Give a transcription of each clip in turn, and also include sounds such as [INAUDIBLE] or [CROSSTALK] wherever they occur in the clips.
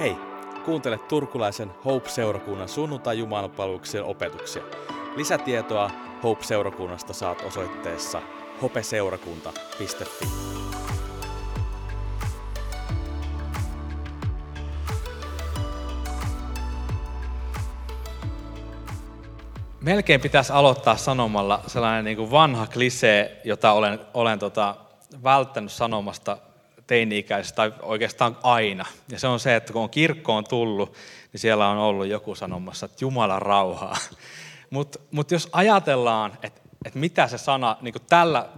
Hei, kuuntele turkulaisen Hope-seurakunnan sunnuntai opetuksia. Lisätietoa Hope-seurakunnasta saat osoitteessa hopeseurakunta.fi. Melkein pitäisi aloittaa sanomalla sellainen niin kuin vanha klisee, jota olen, olen tota, välttänyt sanomasta teini-ikäisessä tai oikeastaan aina. Ja se on se, että kun on kirkkoon tullut, niin siellä on ollut joku sanomassa, että Jumalan rauhaa. [LAUGHS] Mutta mut jos ajatellaan, että, että mitä se sana niin tällä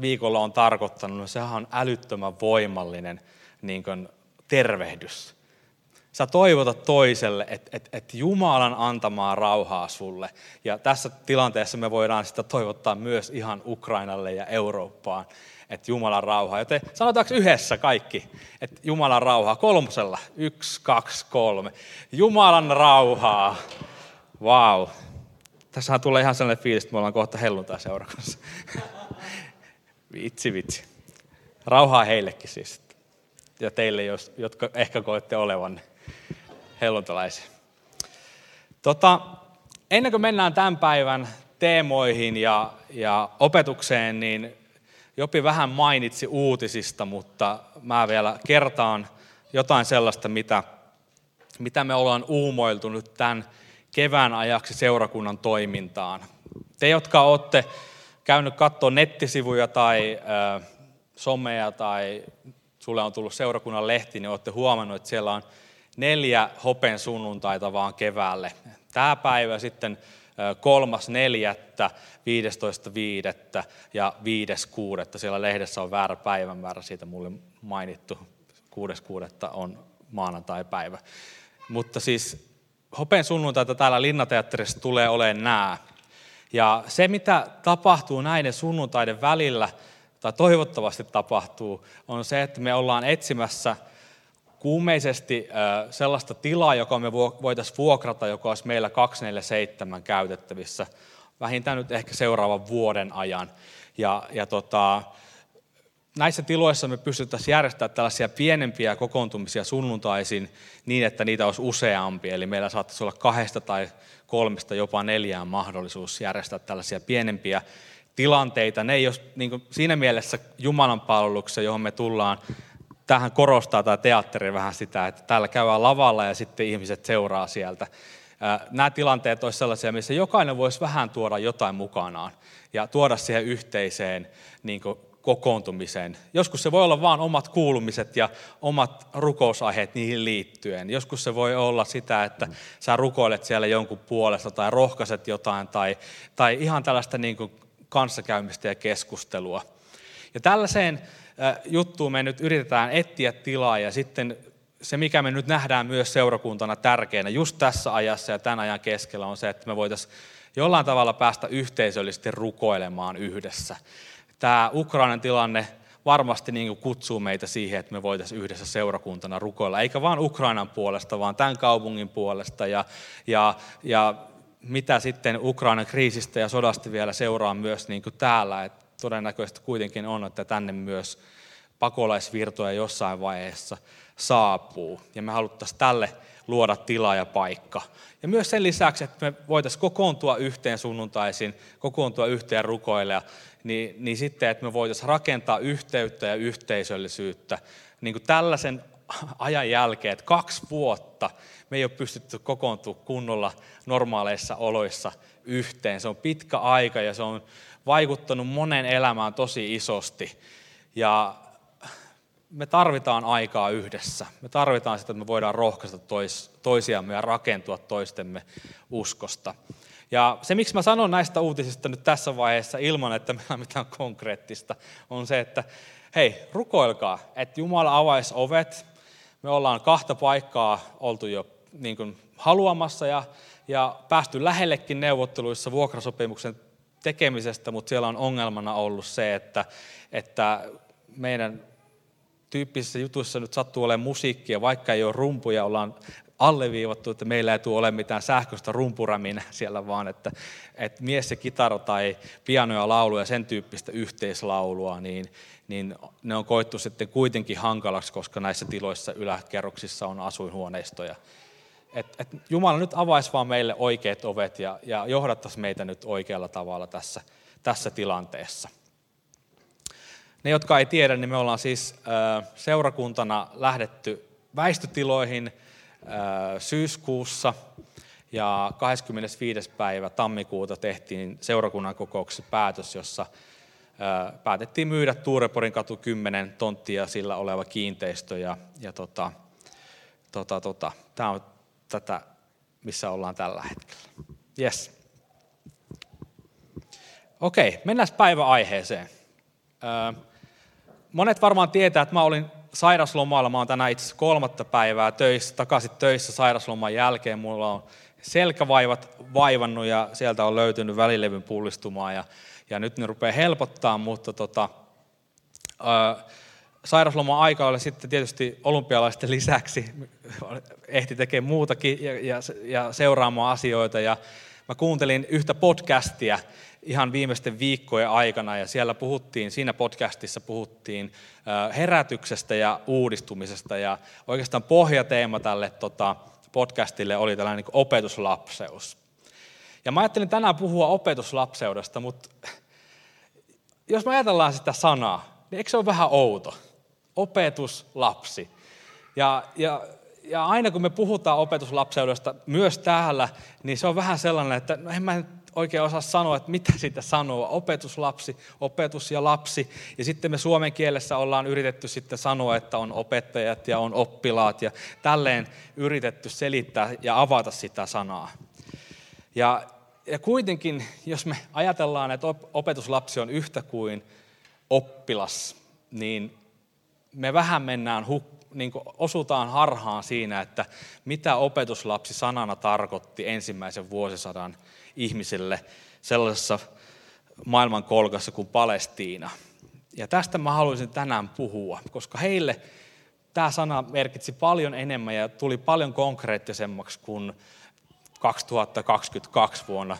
viikolla on tarkoittanut, niin sehän on älyttömän voimallinen niin tervehdys. Sä toivotat toiselle, että, että, että Jumalan antamaa rauhaa sulle. Ja tässä tilanteessa me voidaan sitä toivottaa myös ihan Ukrainalle ja Eurooppaan että Jumalan rauhaa. Joten sanotaanko yhdessä kaikki, että Jumalan rauhaa kolmosella. Yksi, kaksi, kolme. Jumalan rauhaa. Vau. Wow. Tässähän tulee ihan sellainen fiilis, että me ollaan kohta helluntai seurakunnassa. [LAUGHS] vitsi, vitsi. Rauhaa heillekin siis. Ja teille, jotka ehkä koette olevan helluntalaisia. Tota, ennen kuin mennään tämän päivän teemoihin ja, ja opetukseen, niin Jopi vähän mainitsi uutisista, mutta mä vielä kertaan jotain sellaista, mitä, mitä me ollaan uumoiltu nyt tämän kevään ajaksi seurakunnan toimintaan. Te, jotka olette käynyt katsoa nettisivuja tai äh, somea tai sulle on tullut seurakunnan lehti, niin olette huomannut, että siellä on neljä hopen sunnuntaita vaan keväälle. Tämä päivä sitten kolmas neljättä, 15 viidettä ja viides kuudetta. Siellä lehdessä on väärä päivämäärä, siitä mulle mainittu. Kuudes kuudetta on maanantai-päivä. Mutta siis Hopen sunnuntaita täällä Linnateatterissa tulee olemaan nämä. Ja se, mitä tapahtuu näiden sunnuntaiden välillä, tai toivottavasti tapahtuu, on se, että me ollaan etsimässä – kuumeisesti sellaista tilaa, joka me voitaisiin vuokrata, joka olisi meillä 247 käytettävissä, vähintään nyt ehkä seuraavan vuoden ajan. Ja, ja tota, näissä tiloissa me pystyttäisiin järjestämään tällaisia pienempiä kokoontumisia sunnuntaisin niin, että niitä olisi useampi. Eli meillä saattaisi olla kahdesta tai kolmesta, jopa neljään mahdollisuus järjestää tällaisia pienempiä tilanteita. Ne ei ole niin siinä mielessä Jumalan palveluksessa, johon me tullaan tähän korostaa tämä teatteri vähän sitä, että täällä käydään lavalla ja sitten ihmiset seuraa sieltä. Nämä tilanteet olisivat sellaisia, missä jokainen voisi vähän tuoda jotain mukanaan ja tuoda siihen yhteiseen niin kokoontumiseen. Joskus se voi olla vain omat kuulumiset ja omat rukousaiheet niihin liittyen. Joskus se voi olla sitä, että sä rukoilet siellä jonkun puolesta tai rohkaiset jotain tai, tai ihan tällaista niin kanssakäymistä ja keskustelua. Ja tällaiseen juttuun me nyt yritetään etsiä tilaa ja sitten se, mikä me nyt nähdään myös seurakuntana tärkeänä just tässä ajassa ja tämän ajan keskellä on se, että me voitaisiin jollain tavalla päästä yhteisöllisesti rukoilemaan yhdessä. Tämä Ukrainan tilanne varmasti niin kutsuu meitä siihen, että me voitaisiin yhdessä seurakuntana rukoilla, eikä vain Ukrainan puolesta, vaan tämän kaupungin puolesta ja, ja, ja mitä sitten Ukrainan kriisistä ja sodasta vielä seuraa myös niin kuin täällä. Että todennäköisesti kuitenkin on, että tänne myös pakolaisvirtoja jossain vaiheessa saapuu. Ja me haluttaisiin tälle luoda tila ja paikka. Ja myös sen lisäksi, että me voitaisiin kokoontua yhteen sunnuntaisin, kokoontua yhteen rukoille, niin, niin sitten, että me voitaisiin rakentaa yhteyttä ja yhteisöllisyyttä niin kuin tällaisen ajan jälkeen, että kaksi vuotta me ei ole pystytty kokoontua kunnolla normaaleissa oloissa yhteen. Se on pitkä aika ja se on vaikuttanut monen elämään tosi isosti. Ja me tarvitaan aikaa yhdessä. Me tarvitaan sitä, että me voidaan rohkaista tois, toisiamme ja rakentua toistemme uskosta. Ja se, miksi mä sanon näistä uutisista nyt tässä vaiheessa ilman, että meillä on mitään konkreettista, on se, että hei, rukoilkaa, että Jumala avaisi ovet. Me ollaan kahta paikkaa oltu jo niin kuin haluamassa ja, ja päästy lähellekin neuvotteluissa vuokrasopimuksen tekemisestä, mutta siellä on ongelmana ollut se, että, että meidän tyyppisissä jutuissa nyt sattuu olemaan musiikkia, vaikka ei ole rumpuja, ollaan alleviivattu, että meillä ei tule ole mitään sähköistä rumpuräminä [LAUGHS] siellä, vaan että, että mies ja kitara tai piano ja laulu ja sen tyyppistä yhteislaulua, niin, niin ne on koettu sitten kuitenkin hankalaksi, koska näissä tiloissa yläkerroksissa on asuinhuoneistoja. Et, et Jumala nyt avaisi vaan meille oikeat ovet ja, ja johdattaisi meitä nyt oikealla tavalla tässä, tässä tilanteessa. Ne, jotka ei tiedä, niin me ollaan siis seurakuntana lähdetty väistötiloihin syyskuussa ja 25. päivä tammikuuta tehtiin seurakunnan kokouksessa päätös, jossa päätettiin myydä Tuureporin katu 10 tonttia sillä oleva kiinteistö ja, ja tota, tota, tota, tämä on tätä, missä ollaan tällä hetkellä. Yes. Okei, mennään päiväaiheeseen. Monet varmaan tietää, että mä olin sairaslomalla. Mä oon tänään itse kolmatta päivää töissä, takaisin töissä sairasloman jälkeen. Mulla on selkävaivat vaivannut ja sieltä on löytynyt välilevyn pullistumaa ja, ja nyt ne rupeaa helpottaa, mutta tota, ää, sairasloman aika oli sitten tietysti olympialaisten lisäksi, ehti tekemään muutakin ja, ja, ja seuraamaan asioita ja mä kuuntelin yhtä podcastia, ihan viimeisten viikkojen aikana ja siellä puhuttiin, siinä podcastissa puhuttiin herätyksestä ja uudistumisesta ja oikeastaan pohjateema tälle tota, podcastille oli tällainen niin opetuslapseus. Ja mä ajattelin tänään puhua opetuslapseudesta, mutta jos me ajatellaan sitä sanaa, niin eikö se ole vähän outo? Opetuslapsi. Ja, ja, ja aina kun me puhutaan opetuslapseudesta, myös täällä, niin se on vähän sellainen, että no en mä nyt oikein osaa sanoa, että mitä siitä sanoo. Opetuslapsi, opetus ja lapsi. Ja sitten me suomen kielessä ollaan yritetty sitten sanoa, että on opettajat ja on oppilaat ja tälleen yritetty selittää ja avata sitä sanaa. Ja, ja kuitenkin, jos me ajatellaan, että opetuslapsi on yhtä kuin oppilas, niin me vähän mennään huk- niin osutaan harhaan siinä, että mitä opetuslapsi sanana tarkoitti ensimmäisen vuosisadan ihmisille sellaisessa maailmankolkassa kuin Palestiina. Ja tästä mä haluaisin tänään puhua, koska heille tämä sana merkitsi paljon enemmän ja tuli paljon konkreettisemmaksi kuin 2022 vuonna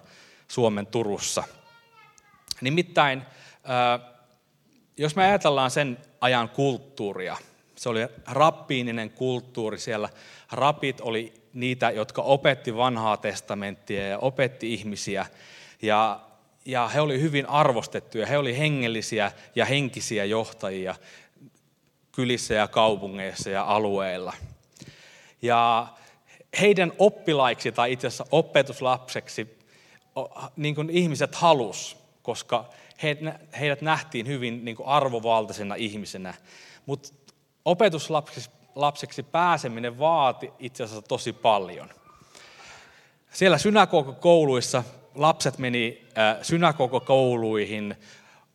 Suomen Turussa. Nimittäin, jos me ajatellaan sen ajan kulttuuria, se oli rappiininen kulttuuri siellä. Rapit oli niitä, jotka opetti vanhaa testamenttia ja opetti ihmisiä. Ja, ja he olivat hyvin arvostettuja, he olivat hengellisiä ja henkisiä johtajia kylissä ja kaupungeissa ja alueilla. Ja heidän oppilaiksi tai itse asiassa opetuslapseksi niin kuin ihmiset halus, koska heidät nähtiin hyvin niin kuin arvovaltaisena ihmisenä. Mutta opetuslapseksi lapseksi pääseminen vaati itse asiassa tosi paljon. Siellä synagogakouluissa lapset meni synagogakouluihin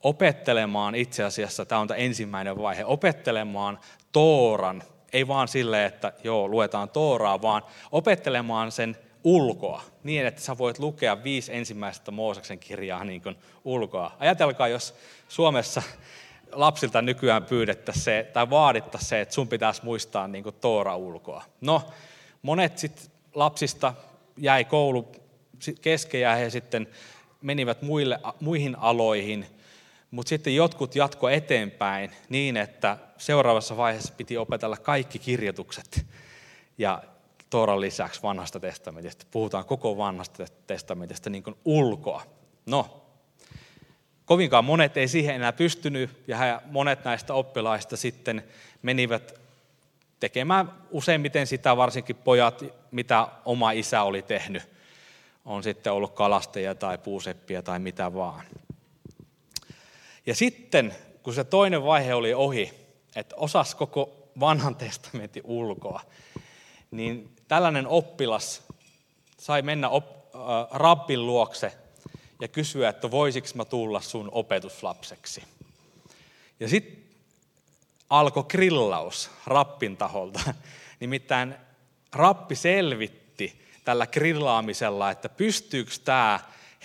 opettelemaan itse asiassa, tämä on tämä ensimmäinen vaihe, opettelemaan Tooran, ei vaan sille, että joo, luetaan Tooraa, vaan opettelemaan sen ulkoa, niin että sä voit lukea viisi ensimmäistä Mooseksen kirjaa niin kuin ulkoa. Ajatelkaa, jos Suomessa lapsilta nykyään pyydettäisiin se, tai vaadittaisiin se, että sun pitäisi muistaa niin kuin Toora ulkoa. No, monet sit lapsista jäi koulu kesken ja he sitten menivät muille, muihin aloihin, mutta sitten jotkut jatko eteenpäin niin, että seuraavassa vaiheessa piti opetella kaikki kirjoitukset ja Tooran lisäksi vanhasta testamentista. Puhutaan koko vanhasta testamentista niin kuin ulkoa. No, kovinkaan monet ei siihen enää pystynyt ja monet näistä oppilaista sitten menivät tekemään useimmiten sitä, varsinkin pojat, mitä oma isä oli tehnyt. On sitten ollut kalastajia tai puuseppiä tai mitä vaan. Ja sitten, kun se toinen vaihe oli ohi, että osas koko vanhan testamentin ulkoa, niin tällainen oppilas sai mennä op, äh, rabbin luokse ja kysyä, että voisiko mä tulla sun opetuslapseksi. Ja sitten alkoi grillaus rappin taholta. [LAUGHS] Nimittäin rappi selvitti tällä grillaamisella, että pystyykö tämä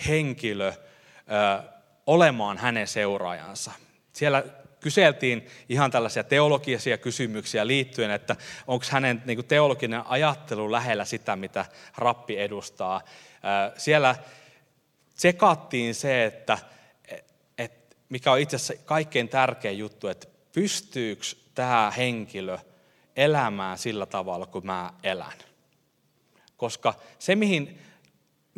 henkilö ö, olemaan hänen seuraajansa. Siellä kyseltiin ihan tällaisia teologisia kysymyksiä liittyen, että onko hänen niin kuin teologinen ajattelu lähellä sitä, mitä rappi edustaa. Siellä tsekattiin se, että, että mikä on itse asiassa kaikkein tärkein juttu, että pystyykö tämä henkilö elämään sillä tavalla, kuin mä elän. Koska se, mihin,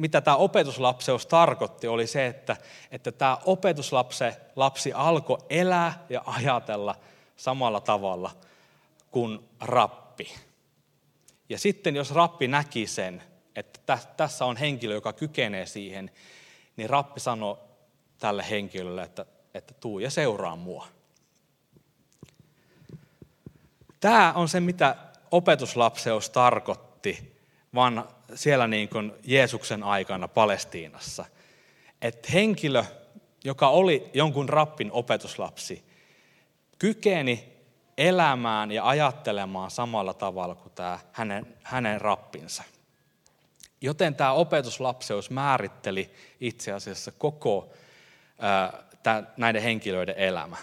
mitä tämä opetuslapseus tarkoitti, oli se, että, että tämä opetuslapse lapsi alkoi elää ja ajatella samalla tavalla kuin rappi. Ja sitten jos rappi näki sen, että tässä on henkilö, joka kykenee siihen, niin rappi sanoi tälle henkilölle, että, että tuu ja seuraa mua. Tämä on se, mitä opetuslapseus tarkoitti vaan siellä niin kuin Jeesuksen aikana Palestiinassa. Että henkilö, joka oli jonkun rappin opetuslapsi, kykeni elämään ja ajattelemaan samalla tavalla kuin tämä hänen, hänen rappinsa. Joten tämä opetuslapseus määritteli itse asiassa koko ää, näiden henkilöiden elämä.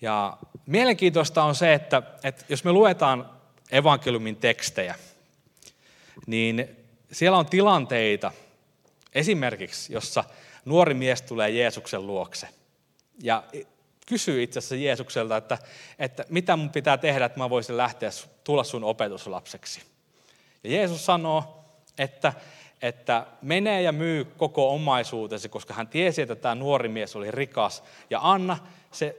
Ja mielenkiintoista on se, että, että jos me luetaan evankeliumin tekstejä, niin siellä on tilanteita, esimerkiksi, jossa nuori mies tulee Jeesuksen luokse ja kysyy itse asiassa Jeesukselta, että, että mitä mun pitää tehdä, että mä voisin lähteä tulla sun opetuslapseksi. Ja Jeesus sanoo, että, että menee ja myy koko omaisuutesi, koska hän tiesi, että tämä nuori mies oli rikas, ja anna se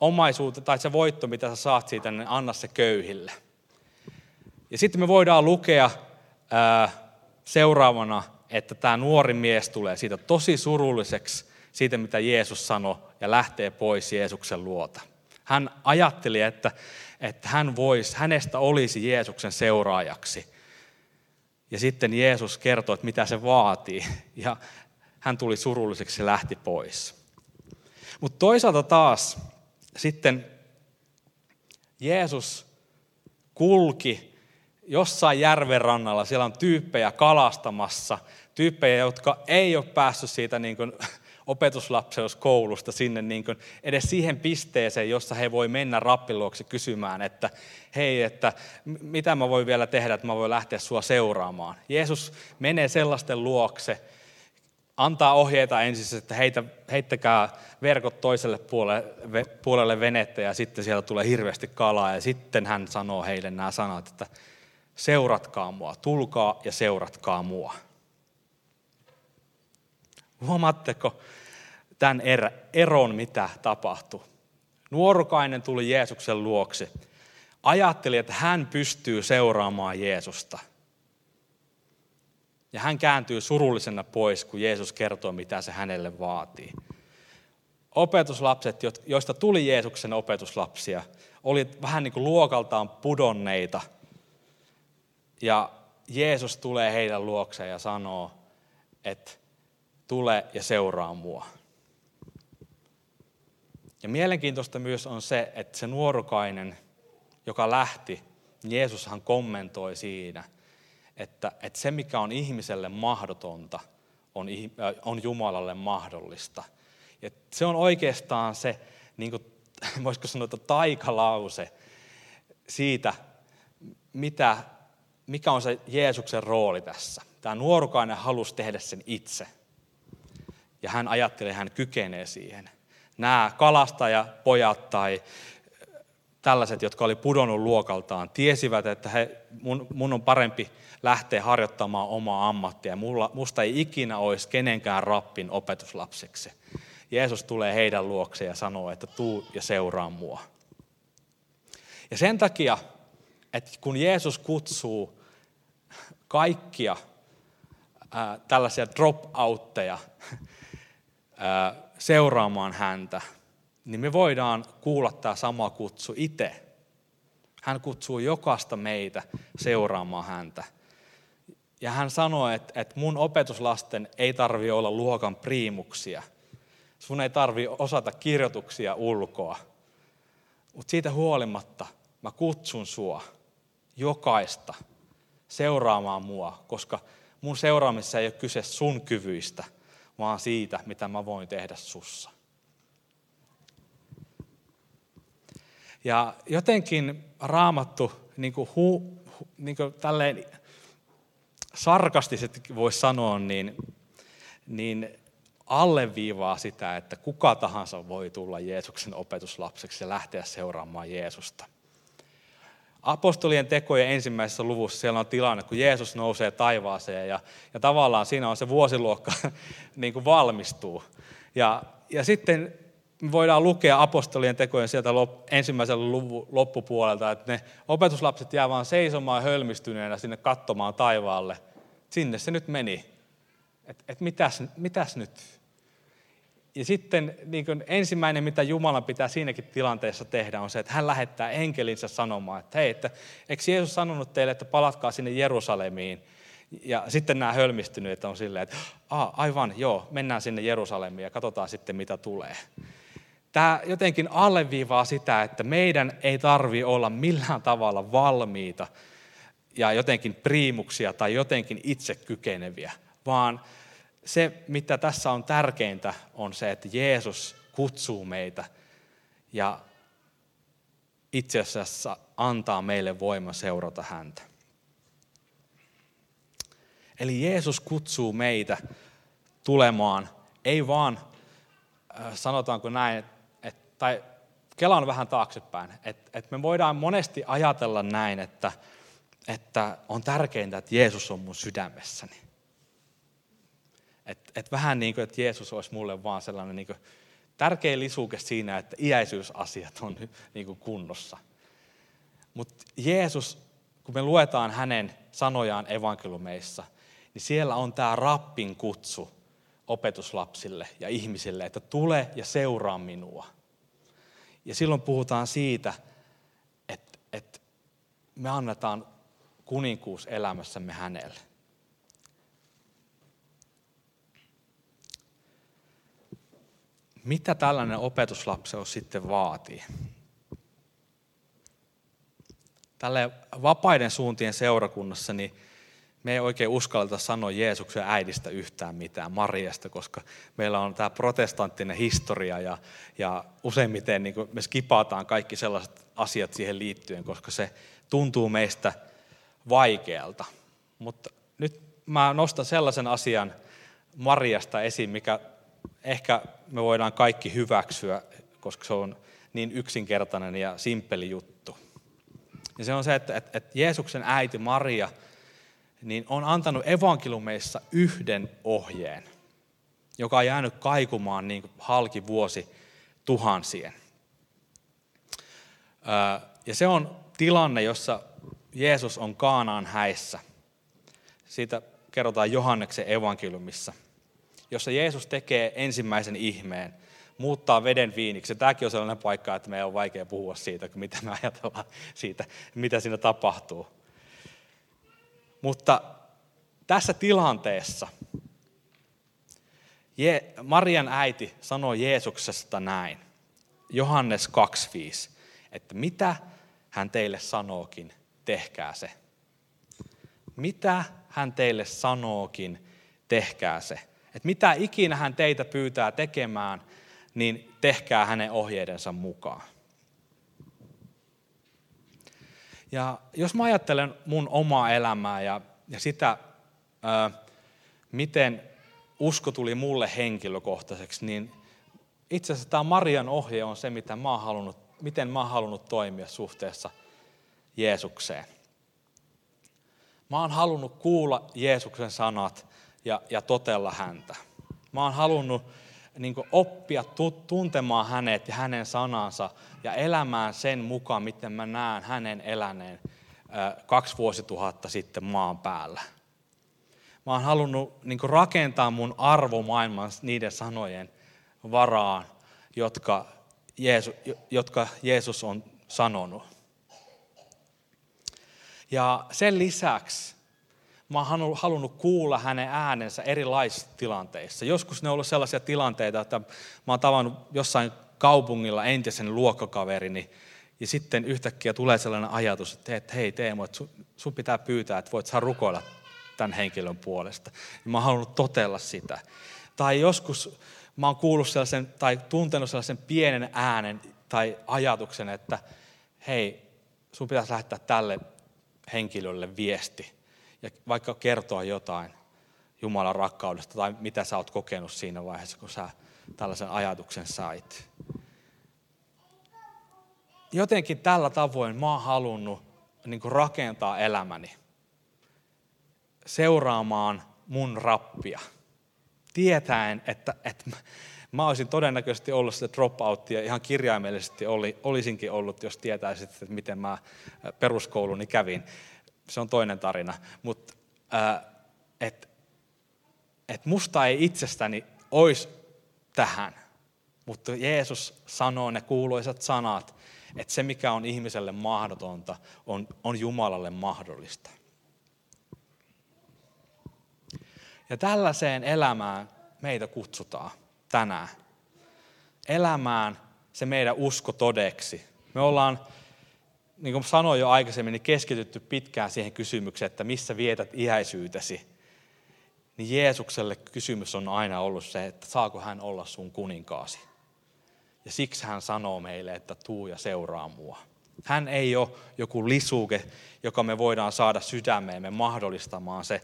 omaisuutta tai se voitto, mitä sä saat siitä, niin anna se köyhille. Ja sitten me voidaan lukea seuraavana, että tämä nuori mies tulee siitä tosi surulliseksi siitä, mitä Jeesus sanoi, ja lähtee pois Jeesuksen luota. Hän ajatteli, että, että hän voisi, hänestä olisi Jeesuksen seuraajaksi. Ja sitten Jeesus kertoi, että mitä se vaatii, ja hän tuli surulliseksi ja lähti pois. Mutta toisaalta taas sitten Jeesus kulki jossain järven rannalla, siellä on tyyppejä kalastamassa, tyyppejä, jotka ei ole päässyt siitä niin kuin [LAUGHS] opetuslapseuskoulusta sinne niin kuin edes siihen pisteeseen, jossa he voi mennä rappiluoksi kysymään, että hei, että mitä mä voin vielä tehdä, että mä voin lähteä sua seuraamaan. Jeesus menee sellaisten luokse, antaa ohjeita ensin, että heitä, heittäkää verkot toiselle puolelle, puolelle venettä ja sitten siellä tulee hirveästi kalaa ja sitten hän sanoo heille nämä sanat, että seuratkaa mua, tulkaa ja seuratkaa mua. Huomaatteko tämän er, eron, mitä tapahtui? Nuorukainen tuli Jeesuksen luokse. Ajatteli, että hän pystyy seuraamaan Jeesusta – ja hän kääntyy surullisena pois, kun Jeesus kertoo, mitä se hänelle vaatii. Opetuslapset, joista tuli Jeesuksen opetuslapsia, oli vähän niin kuin luokaltaan pudonneita. Ja Jeesus tulee heidän luokseen ja sanoo, että tule ja seuraa mua. Ja mielenkiintoista myös on se, että se nuorukainen, joka lähti, Jeesushan kommentoi siinä, että, että se, mikä on ihmiselle mahdotonta, on, äh, on Jumalalle mahdollista. Ja se on oikeastaan se, niin kuin, [LAUGHS] voisiko sanoa, että taikalause siitä, mitä, mikä on se Jeesuksen rooli tässä. Tämä nuorukainen halusi tehdä sen itse. Ja hän ajatteli, että hän kykenee siihen. Nämä kalastajapojat tai tällaiset, jotka oli pudonnut luokaltaan, tiesivät, että he, mun, mun on parempi lähteä harjoittamaan omaa ammattia. Mulla, musta ei ikinä olisi kenenkään rappin opetuslapseksi. Jeesus tulee heidän luokseen ja sanoo, että tuu ja seuraa mua. Ja sen takia, että kun Jeesus kutsuu kaikkia ää, tällaisia drop-outteja ää, seuraamaan häntä, niin me voidaan kuulla tämä sama kutsu itse. Hän kutsuu jokaista meitä seuraamaan häntä. Ja hän sanoi, että, että mun opetuslasten ei tarvi olla luokan priimuksia. Sun ei tarvi osata kirjoituksia ulkoa. Mutta siitä huolimatta mä kutsun sua jokaista seuraamaan mua, koska mun seuraamissa ei ole kyse sun kyvyistä, vaan siitä, mitä mä voin tehdä sussa. Ja jotenkin raamattu niin kuin hu, niin kuin tälleen sarkastisesti voisi sanoa, niin, niin alleviivaa sitä, että kuka tahansa voi tulla Jeesuksen opetuslapseksi ja lähteä seuraamaan Jeesusta. Apostolien tekojen ensimmäisessä luvussa siellä on tilanne, kun Jeesus nousee taivaaseen ja, ja tavallaan siinä on se vuosiluokka [LAUGHS] niin kuin valmistuu. Ja, ja sitten me voidaan lukea apostolien tekojen sieltä lop, ensimmäisellä luvun loppupuolelta, että ne opetuslapset jää vaan seisomaan hölmistyneenä sinne katsomaan taivaalle. Sinne se nyt meni. Että et mitäs, mitäs nyt? Ja sitten niin kuin ensimmäinen, mitä Jumala pitää siinäkin tilanteessa tehdä, on se, että hän lähettää enkelinsä sanomaan, että hei, että, eikö Jeesus sanonut teille, että palatkaa sinne Jerusalemiin? Ja sitten nämä hölmistyneet on silleen, että aivan, joo, mennään sinne Jerusalemiin ja katsotaan sitten, mitä tulee. Tämä jotenkin alleviivaa sitä, että meidän ei tarvi olla millään tavalla valmiita ja jotenkin priimuksia tai jotenkin itse kykeneviä, vaan se, mitä tässä on tärkeintä, on se, että Jeesus kutsuu meitä ja itse asiassa antaa meille voima seurata häntä. Eli Jeesus kutsuu meitä tulemaan, ei vaan, äh, sanotaanko näin, et, tai kelaan vähän taaksepäin, että et me voidaan monesti ajatella näin, että, että on tärkeintä, että Jeesus on mun sydämessäni. Että et vähän niin kuin, että Jeesus olisi mulle vaan sellainen niin kuin, tärkeä lisuke siinä, että iäisyysasiat on niin kuin kunnossa. Mutta Jeesus, kun me luetaan hänen sanojaan evankeliumeissa, niin siellä on tämä rappin kutsu opetuslapsille ja ihmisille, että tule ja seuraa minua. Ja silloin puhutaan siitä, että, että me annetaan kuninkuus elämässämme hänelle. Mitä tällainen opetuslapseus sitten vaatii? Tälle vapaiden suuntien seurakunnassa niin me ei oikein uskalleta sanoa Jeesuksen äidistä yhtään mitään, Mariasta, koska meillä on tämä protestanttinen historia ja, ja useimmiten niin me skipataan kaikki sellaiset asiat siihen liittyen, koska se tuntuu meistä vaikealta. Mutta nyt mä nostan sellaisen asian Mariasta esiin, mikä ehkä me voidaan kaikki hyväksyä, koska se on niin yksinkertainen ja simppeli juttu. Ja se on se, että, että, että Jeesuksen äiti Maria niin on antanut evankeliumeissa yhden ohjeen, joka on jäänyt kaikumaan niin halki vuosi tuhansien. Ja se on tilanne, jossa Jeesus on Kaanaan häissä. Siitä kerrotaan Johanneksen evankeliumissa – jossa Jeesus tekee ensimmäisen ihmeen, muuttaa veden viiniksi. Tämäkin on sellainen paikka, että meidän on vaikea puhua siitä, mitä me ajatellaan siitä, mitä siinä tapahtuu. Mutta tässä tilanteessa Marian äiti sanoi Jeesuksesta näin, Johannes 2.5, että mitä hän teille sanookin, tehkää se. Mitä hän teille sanookin, tehkää se. Että mitä ikinä hän teitä pyytää tekemään, niin tehkää hänen ohjeidensa mukaan. Ja jos mä ajattelen mun omaa elämää ja, ja sitä, ää, miten usko tuli mulle henkilökohtaiseksi, niin itse asiassa tämä Marian ohje on se, mitä mä halunnut, miten mä oon halunnut toimia suhteessa Jeesukseen. Mä oon halunnut kuulla Jeesuksen sanat ja, ja totella häntä. Mä oon halunnut niin oppia tuntemaan hänet ja hänen sanansa ja elämään sen mukaan, miten mä näen hänen eläneen kaksi vuosituhatta sitten maan päällä. Mä oon halunnut niin rakentaa mun arvomaailman niiden sanojen varaan, jotka Jeesus, jotka Jeesus on sanonut. Ja sen lisäksi mä oon halunnut kuulla hänen äänensä erilaisissa tilanteissa. Joskus ne on ollut sellaisia tilanteita, että mä oon tavannut jossain kaupungilla entisen luokkakaverini, ja sitten yhtäkkiä tulee sellainen ajatus, että hei Teemu, että sun pitää pyytää, että voit saa rukoilla tämän henkilön puolesta. Ja mä oon halunnut totella sitä. Tai joskus mä oon kuullut sellaisen, tai tuntenut sellaisen pienen äänen tai ajatuksen, että hei, sun pitäisi lähettää tälle henkilölle viesti ja vaikka kertoa jotain Jumalan rakkaudesta tai mitä sä oot kokenut siinä vaiheessa, kun sä tällaisen ajatuksen sait. Jotenkin tällä tavoin mä oon halunnut niin rakentaa elämäni seuraamaan mun rappia. Tietäen, että, että mä olisin todennäköisesti ollut se dropout ja ihan kirjaimellisesti oli, olisinkin ollut, jos tietäisit, että miten mä peruskouluni kävin. Se on toinen tarina. Mutta äh, että et musta ei itsestäni olisi tähän. Mutta Jeesus sanoo ne kuuluisat sanat, että se mikä on ihmiselle mahdotonta, on, on Jumalalle mahdollista. Ja tällaiseen elämään meitä kutsutaan tänään. Elämään se meidän usko todeksi. Me ollaan, niin kuin sanoin jo aikaisemmin, niin keskitytty pitkään siihen kysymykseen, että missä vietät iäisyytesi. Niin Jeesukselle kysymys on aina ollut se, että saako hän olla sun kuninkaasi. Ja siksi hän sanoo meille, että tuu ja seuraa mua. Hän ei ole joku lisuke, joka me voidaan saada sydämeemme mahdollistamaan se,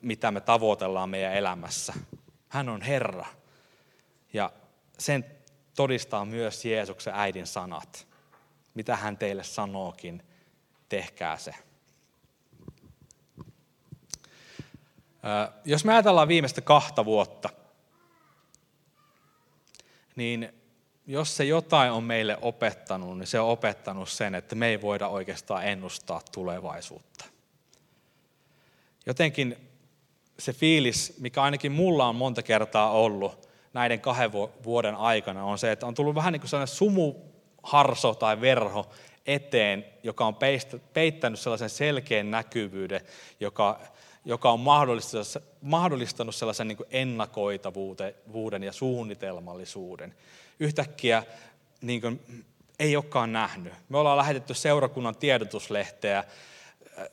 mitä me tavoitellaan meidän elämässä. Hän on Herra. Ja sen todistaa myös Jeesuksen äidin sanat. Mitä hän teille sanookin, tehkää se. Jos me ajatellaan viimeistä kahta vuotta, niin jos se jotain on meille opettanut, niin se on opettanut sen, että me ei voida oikeastaan ennustaa tulevaisuutta. Jotenkin se fiilis, mikä ainakin mulla on monta kertaa ollut näiden kahden vuoden aikana, on se, että on tullut vähän niin kuin sellainen sumuharso tai verho eteen, joka on peittänyt sellaisen selkeän näkyvyyden, joka, joka on mahdollistanut sellaisen niin ennakoitavuuden ja suunnitelmallisuuden. Yhtäkkiä niin kuin, ei olekaan nähnyt. Me ollaan lähetetty seurakunnan tiedotuslehteä äh,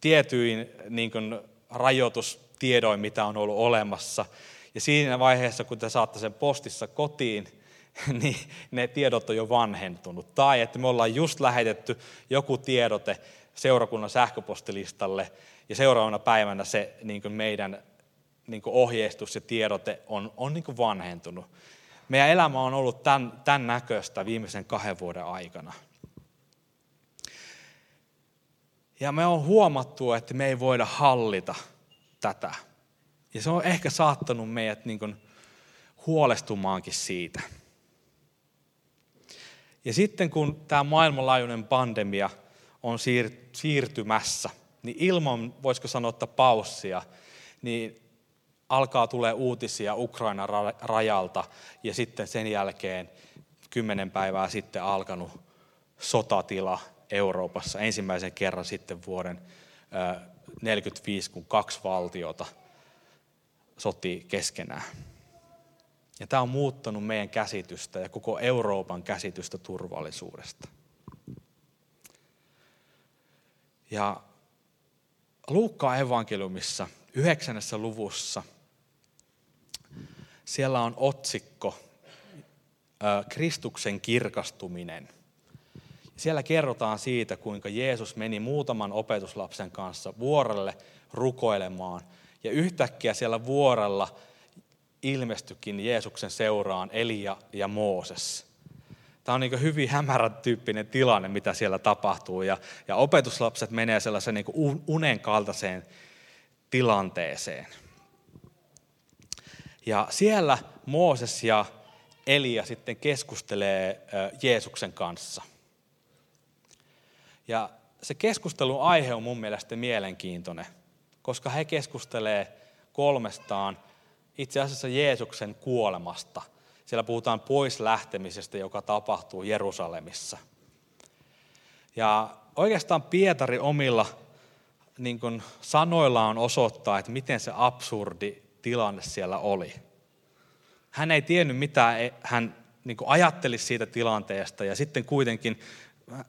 tietyin niin kuin, rajoitustiedoin, mitä on ollut olemassa. Ja siinä vaiheessa, kun te saatte sen postissa kotiin, [LAUGHS] niin ne tiedot on jo vanhentunut. Tai että me ollaan just lähetetty joku tiedote seurakunnan sähköpostilistalle, ja seuraavana päivänä se niin kuin meidän niin kuin ohjeistus ja tiedote on, on niin kuin vanhentunut. Meidän elämä on ollut tämän, tämän näköistä viimeisen kahden vuoden aikana. Ja me on huomattu, että me ei voida hallita tätä. Ja se on ehkä saattanut meidät niin kuin huolestumaankin siitä. Ja sitten kun tämä maailmanlaajuinen pandemia on siirtymässä, niin ilman, voisiko sanoa, että paussia, niin alkaa tulee uutisia Ukrainan rajalta ja sitten sen jälkeen kymmenen päivää sitten alkanut sotatila Euroopassa ensimmäisen kerran sitten vuoden 1945, kun kaksi valtiota sotii keskenään. Ja tämä on muuttanut meidän käsitystä ja koko Euroopan käsitystä turvallisuudesta. Ja Luukkaan evankeliumissa, yhdeksännessä luvussa, siellä on otsikko Kristuksen kirkastuminen – siellä kerrotaan siitä, kuinka Jeesus meni muutaman opetuslapsen kanssa vuorelle rukoilemaan. Ja yhtäkkiä siellä vuorella ilmestyikin Jeesuksen seuraan Elia ja Mooses. Tämä on niin hyvin hämärän tyyppinen tilanne, mitä siellä tapahtuu. Ja, ja opetuslapset menee sellaisen niin unen kaltaiseen tilanteeseen. Ja siellä Mooses ja Elia sitten keskustelee Jeesuksen kanssa. Ja se keskustelun aihe on mun mielestä mielenkiintoinen, koska he keskustelee kolmestaan itse asiassa Jeesuksen kuolemasta. Siellä puhutaan pois lähtemisestä, joka tapahtuu Jerusalemissa. Ja oikeastaan Pietari omilla niin kuin sanoillaan osoittaa, että miten se absurdi tilanne siellä oli. Hän ei tiennyt, mitä hän niin kuin ajatteli siitä tilanteesta, ja sitten kuitenkin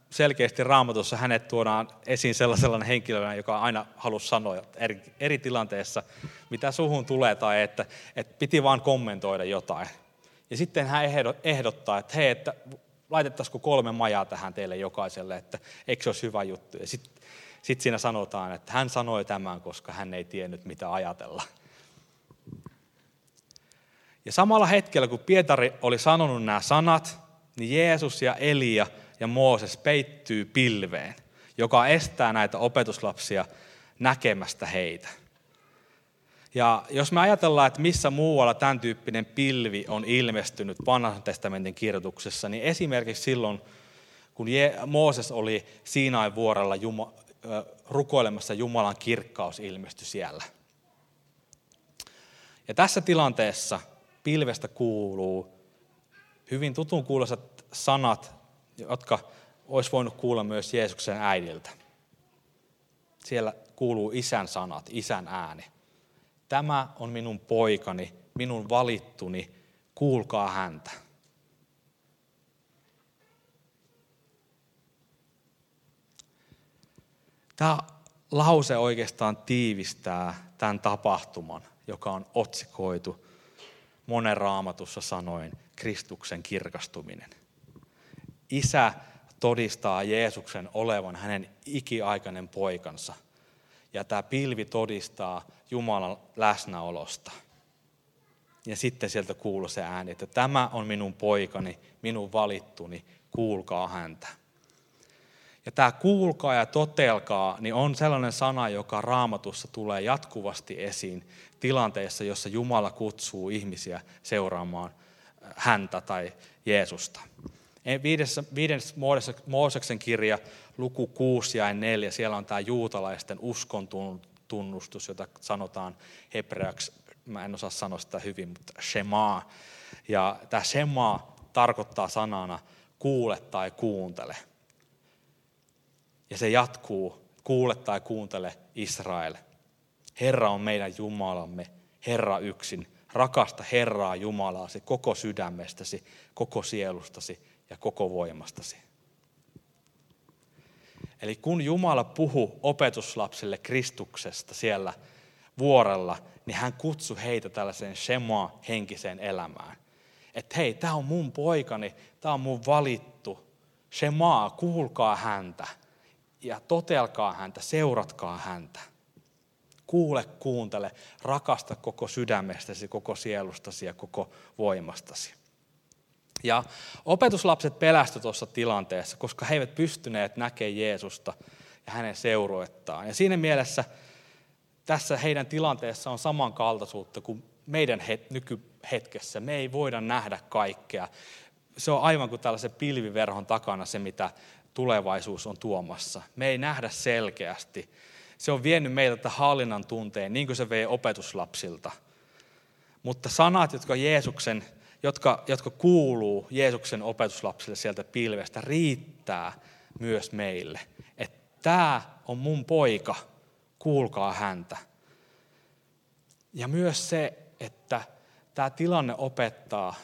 selkeästi raamatussa hänet tuodaan esiin sellaisella henkilönä, joka aina halusi sanoa eri, eri tilanteessa, mitä suhun tulee, tai että, että piti vaan kommentoida jotain. Ja sitten hän ehdottaa, että hei, että laitettaisiko kolme majaa tähän teille jokaiselle, että eikö se olisi hyvä juttu. Ja sitten sit siinä sanotaan, että hän sanoi tämän, koska hän ei tiennyt mitä ajatella. Ja samalla hetkellä, kun Pietari oli sanonut nämä sanat, niin Jeesus ja Elia ja Mooses peittyy pilveen, joka estää näitä opetuslapsia näkemästä heitä. Ja jos me ajatellaan, että missä muualla tämän tyyppinen pilvi on ilmestynyt vanhan testamentin kirjoituksessa, niin esimerkiksi silloin, kun Mooses oli Siinain vuorella Juma, rukoilemassa Jumalan kirkkaus ilmestyi siellä. Ja tässä tilanteessa pilvestä kuuluu hyvin tutun kuuloiset sanat, jotka olisi voinut kuulla myös Jeesuksen äidiltä. Siellä kuuluu isän sanat, isän ääni. Tämä on minun poikani, minun valittuni, kuulkaa häntä. Tämä lause oikeastaan tiivistää tämän tapahtuman, joka on otsikoitu monen raamatussa sanoin Kristuksen kirkastuminen. Isä todistaa Jeesuksen olevan hänen ikiaikainen poikansa. Ja tämä pilvi todistaa Jumalan läsnäolosta. Ja sitten sieltä kuuluu se ääni, että tämä on minun poikani, minun valittuni, kuulkaa häntä. Ja tämä kuulkaa ja totelkaa niin on sellainen sana, joka raamatussa tulee jatkuvasti esiin tilanteessa, jossa Jumala kutsuu ihmisiä seuraamaan häntä tai Jeesusta. Viides, viides Mooseksen kirja, luku 6 ja 4, siellä on tämä juutalaisten uskon tunnustus, jota sanotaan hebreaksi, mä en osaa sanoa sitä hyvin, mutta shema. Ja tämä shema tarkoittaa sanana kuule tai kuuntele. Ja se jatkuu, kuule tai kuuntele Israel. Herra on meidän Jumalamme, Herra yksin. Rakasta Herraa Jumalaasi koko sydämestäsi, koko sielustasi ja koko voimastasi. Eli kun Jumala puhuu opetuslapsille Kristuksesta siellä vuorella, niin hän kutsui heitä tällaiseen shema henkiseen elämään. Että hei, tämä on mun poikani, tämä on mun valittu. Shema, kuulkaa häntä ja totelkaa häntä, seuratkaa häntä. Kuule, kuuntele, rakasta koko sydämestäsi, koko sielustasi ja koko voimastasi. Ja opetuslapset pelästy tuossa tilanteessa, koska he eivät pystyneet näkemään Jeesusta ja hänen seuroettaan. Ja siinä mielessä tässä heidän tilanteessa on samankaltaisuutta kuin meidän het- nykyhetkessä. Me ei voida nähdä kaikkea. Se on aivan kuin tällaisen pilviverhon takana se, mitä tulevaisuus on tuomassa. Me ei nähdä selkeästi. Se on vienyt meiltä hallinnan tunteen, niin kuin se vei opetuslapsilta. Mutta sanat, jotka Jeesuksen jotka, jotka kuuluu Jeesuksen opetuslapsille sieltä pilvestä, riittää myös meille. Että tämä on mun poika, kuulkaa häntä. Ja myös se, että tämä tilanne opettaa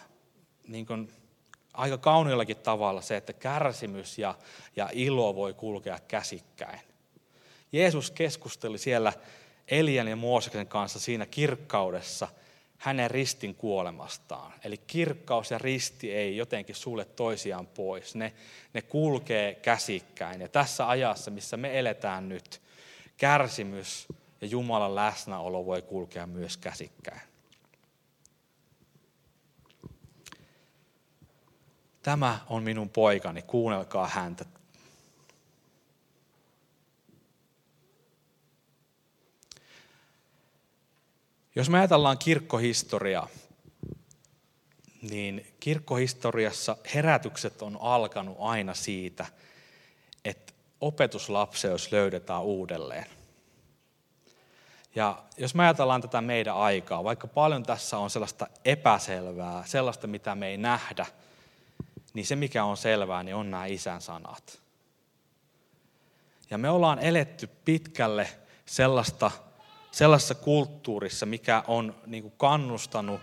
niin kuin aika kauniillakin tavalla se, että kärsimys ja, ja ilo voi kulkea käsikkäin. Jeesus keskusteli siellä Elian ja Mooseksen kanssa siinä kirkkaudessa – hänen ristin kuolemastaan. Eli kirkkaus ja risti ei jotenkin sulle toisiaan pois. Ne, ne kulkee käsikkäin. Ja tässä ajassa, missä me eletään nyt, kärsimys ja Jumalan läsnäolo voi kulkea myös käsikkäin. Tämä on minun poikani, kuunnelkaa häntä. Jos me ajatellaan kirkkohistoriaa, niin kirkkohistoriassa herätykset on alkanut aina siitä, että opetuslapseus löydetään uudelleen. Ja jos me ajatellaan tätä meidän aikaa, vaikka paljon tässä on sellaista epäselvää, sellaista mitä me ei nähdä, niin se mikä on selvää, niin on nämä isän sanat. Ja me ollaan eletty pitkälle sellaista sellaisessa kulttuurissa, mikä on niin kuin kannustanut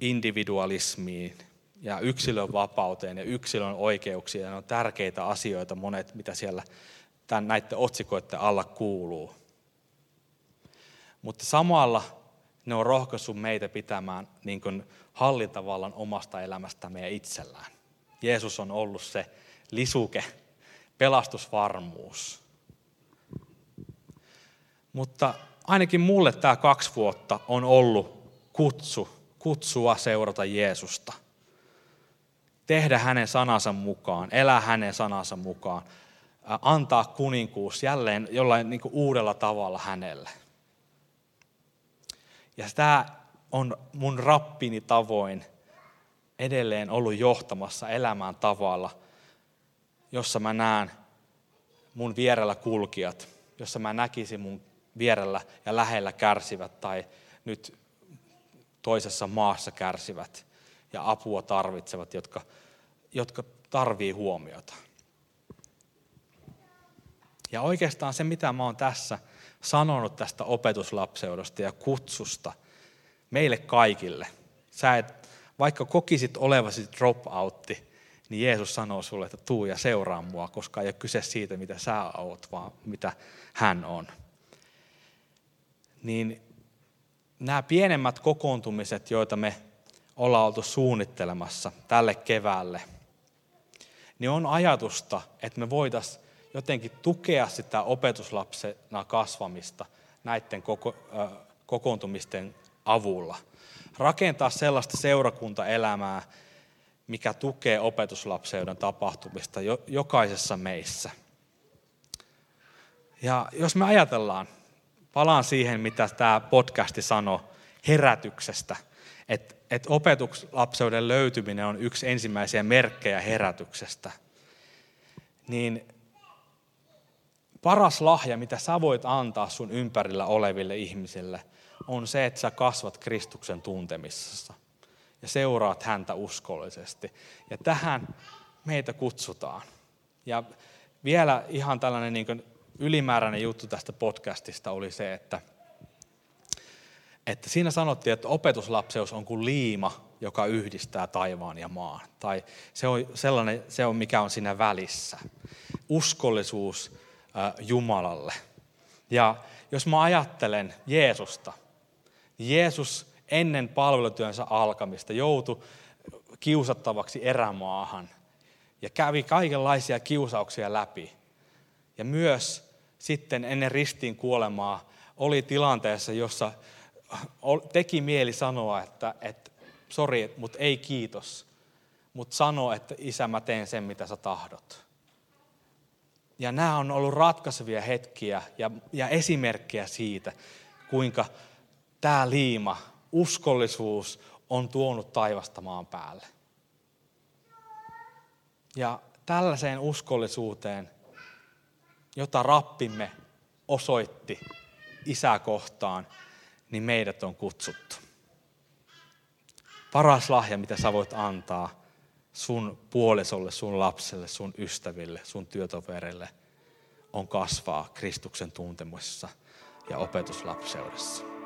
individualismiin ja yksilön vapauteen ja yksilön oikeuksiin. Ja ne on tärkeitä asioita monet, mitä siellä tämän, näiden otsikoiden alla kuuluu. Mutta samalla ne on rohkaissut meitä pitämään niin kuin hallintavallan omasta elämästämme ja itsellään. Jeesus on ollut se lisuke, pelastusvarmuus. Mutta ainakin mulle tämä kaksi vuotta on ollut kutsu, kutsua seurata Jeesusta. Tehdä hänen sanansa mukaan, elää hänen sanansa mukaan, antaa kuninkuus jälleen jollain niin uudella tavalla hänelle. Ja tämä on mun rappini tavoin edelleen ollut johtamassa elämään tavalla, jossa mä näen mun vierellä kulkijat, jossa mä näkisin mun vierellä ja lähellä kärsivät tai nyt toisessa maassa kärsivät ja apua tarvitsevat, jotka, jotka tarvii huomiota. Ja oikeastaan se, mitä mä oon tässä sanonut tästä opetuslapseudosta ja kutsusta meille kaikille. Sä et, vaikka kokisit olevasi dropoutti, niin Jeesus sanoo sulle, että tuu ja seuraa mua, koska ei ole kyse siitä, mitä sä oot, vaan mitä hän on. Niin nämä pienemmät kokoontumiset, joita me ollaan oltu suunnittelemassa tälle keväälle, niin on ajatusta, että me voitaisiin jotenkin tukea sitä opetuslapsena kasvamista näiden koko, äh, kokoontumisten avulla. Rakentaa sellaista seurakuntaelämää, mikä tukee opetuslapseuden tapahtumista jo, jokaisessa meissä. Ja jos me ajatellaan, palaan siihen, mitä tämä podcasti sanoi herätyksestä, että et opetuslapseuden löytyminen on yksi ensimmäisiä merkkejä herätyksestä, niin paras lahja, mitä sä voit antaa sun ympärillä oleville ihmisille, on se, että sä kasvat Kristuksen tuntemisessa ja seuraat häntä uskollisesti. Ja tähän meitä kutsutaan. Ja vielä ihan tällainen niin ylimääräinen juttu tästä podcastista oli se, että, että siinä sanottiin, että opetuslapseus on kuin liima, joka yhdistää taivaan ja maan. Tai se on sellainen, se on mikä on siinä välissä. Uskollisuus Jumalalle. Ja jos mä ajattelen Jeesusta, Jeesus ennen palvelutyönsä alkamista joutui kiusattavaksi erämaahan ja kävi kaikenlaisia kiusauksia läpi. Ja myös sitten ennen ristiin kuolemaa oli tilanteessa, jossa teki mieli sanoa, että, että sori, mutta ei kiitos. Mutta sano, että isä, mä teen sen, mitä sä tahdot. Ja nämä on ollut ratkaisevia hetkiä ja, ja esimerkkejä siitä, kuinka tämä liima, uskollisuus, on tuonut taivasta maan päälle. Ja tällaiseen uskollisuuteen, jota rappimme osoitti isää kohtaan, niin meidät on kutsuttu. Paras lahja, mitä sä voit antaa, sun puolisolle, sun lapselle, sun ystäville, sun työtovereille on kasvaa Kristuksen tuntemuksessa ja opetuslapseudessa.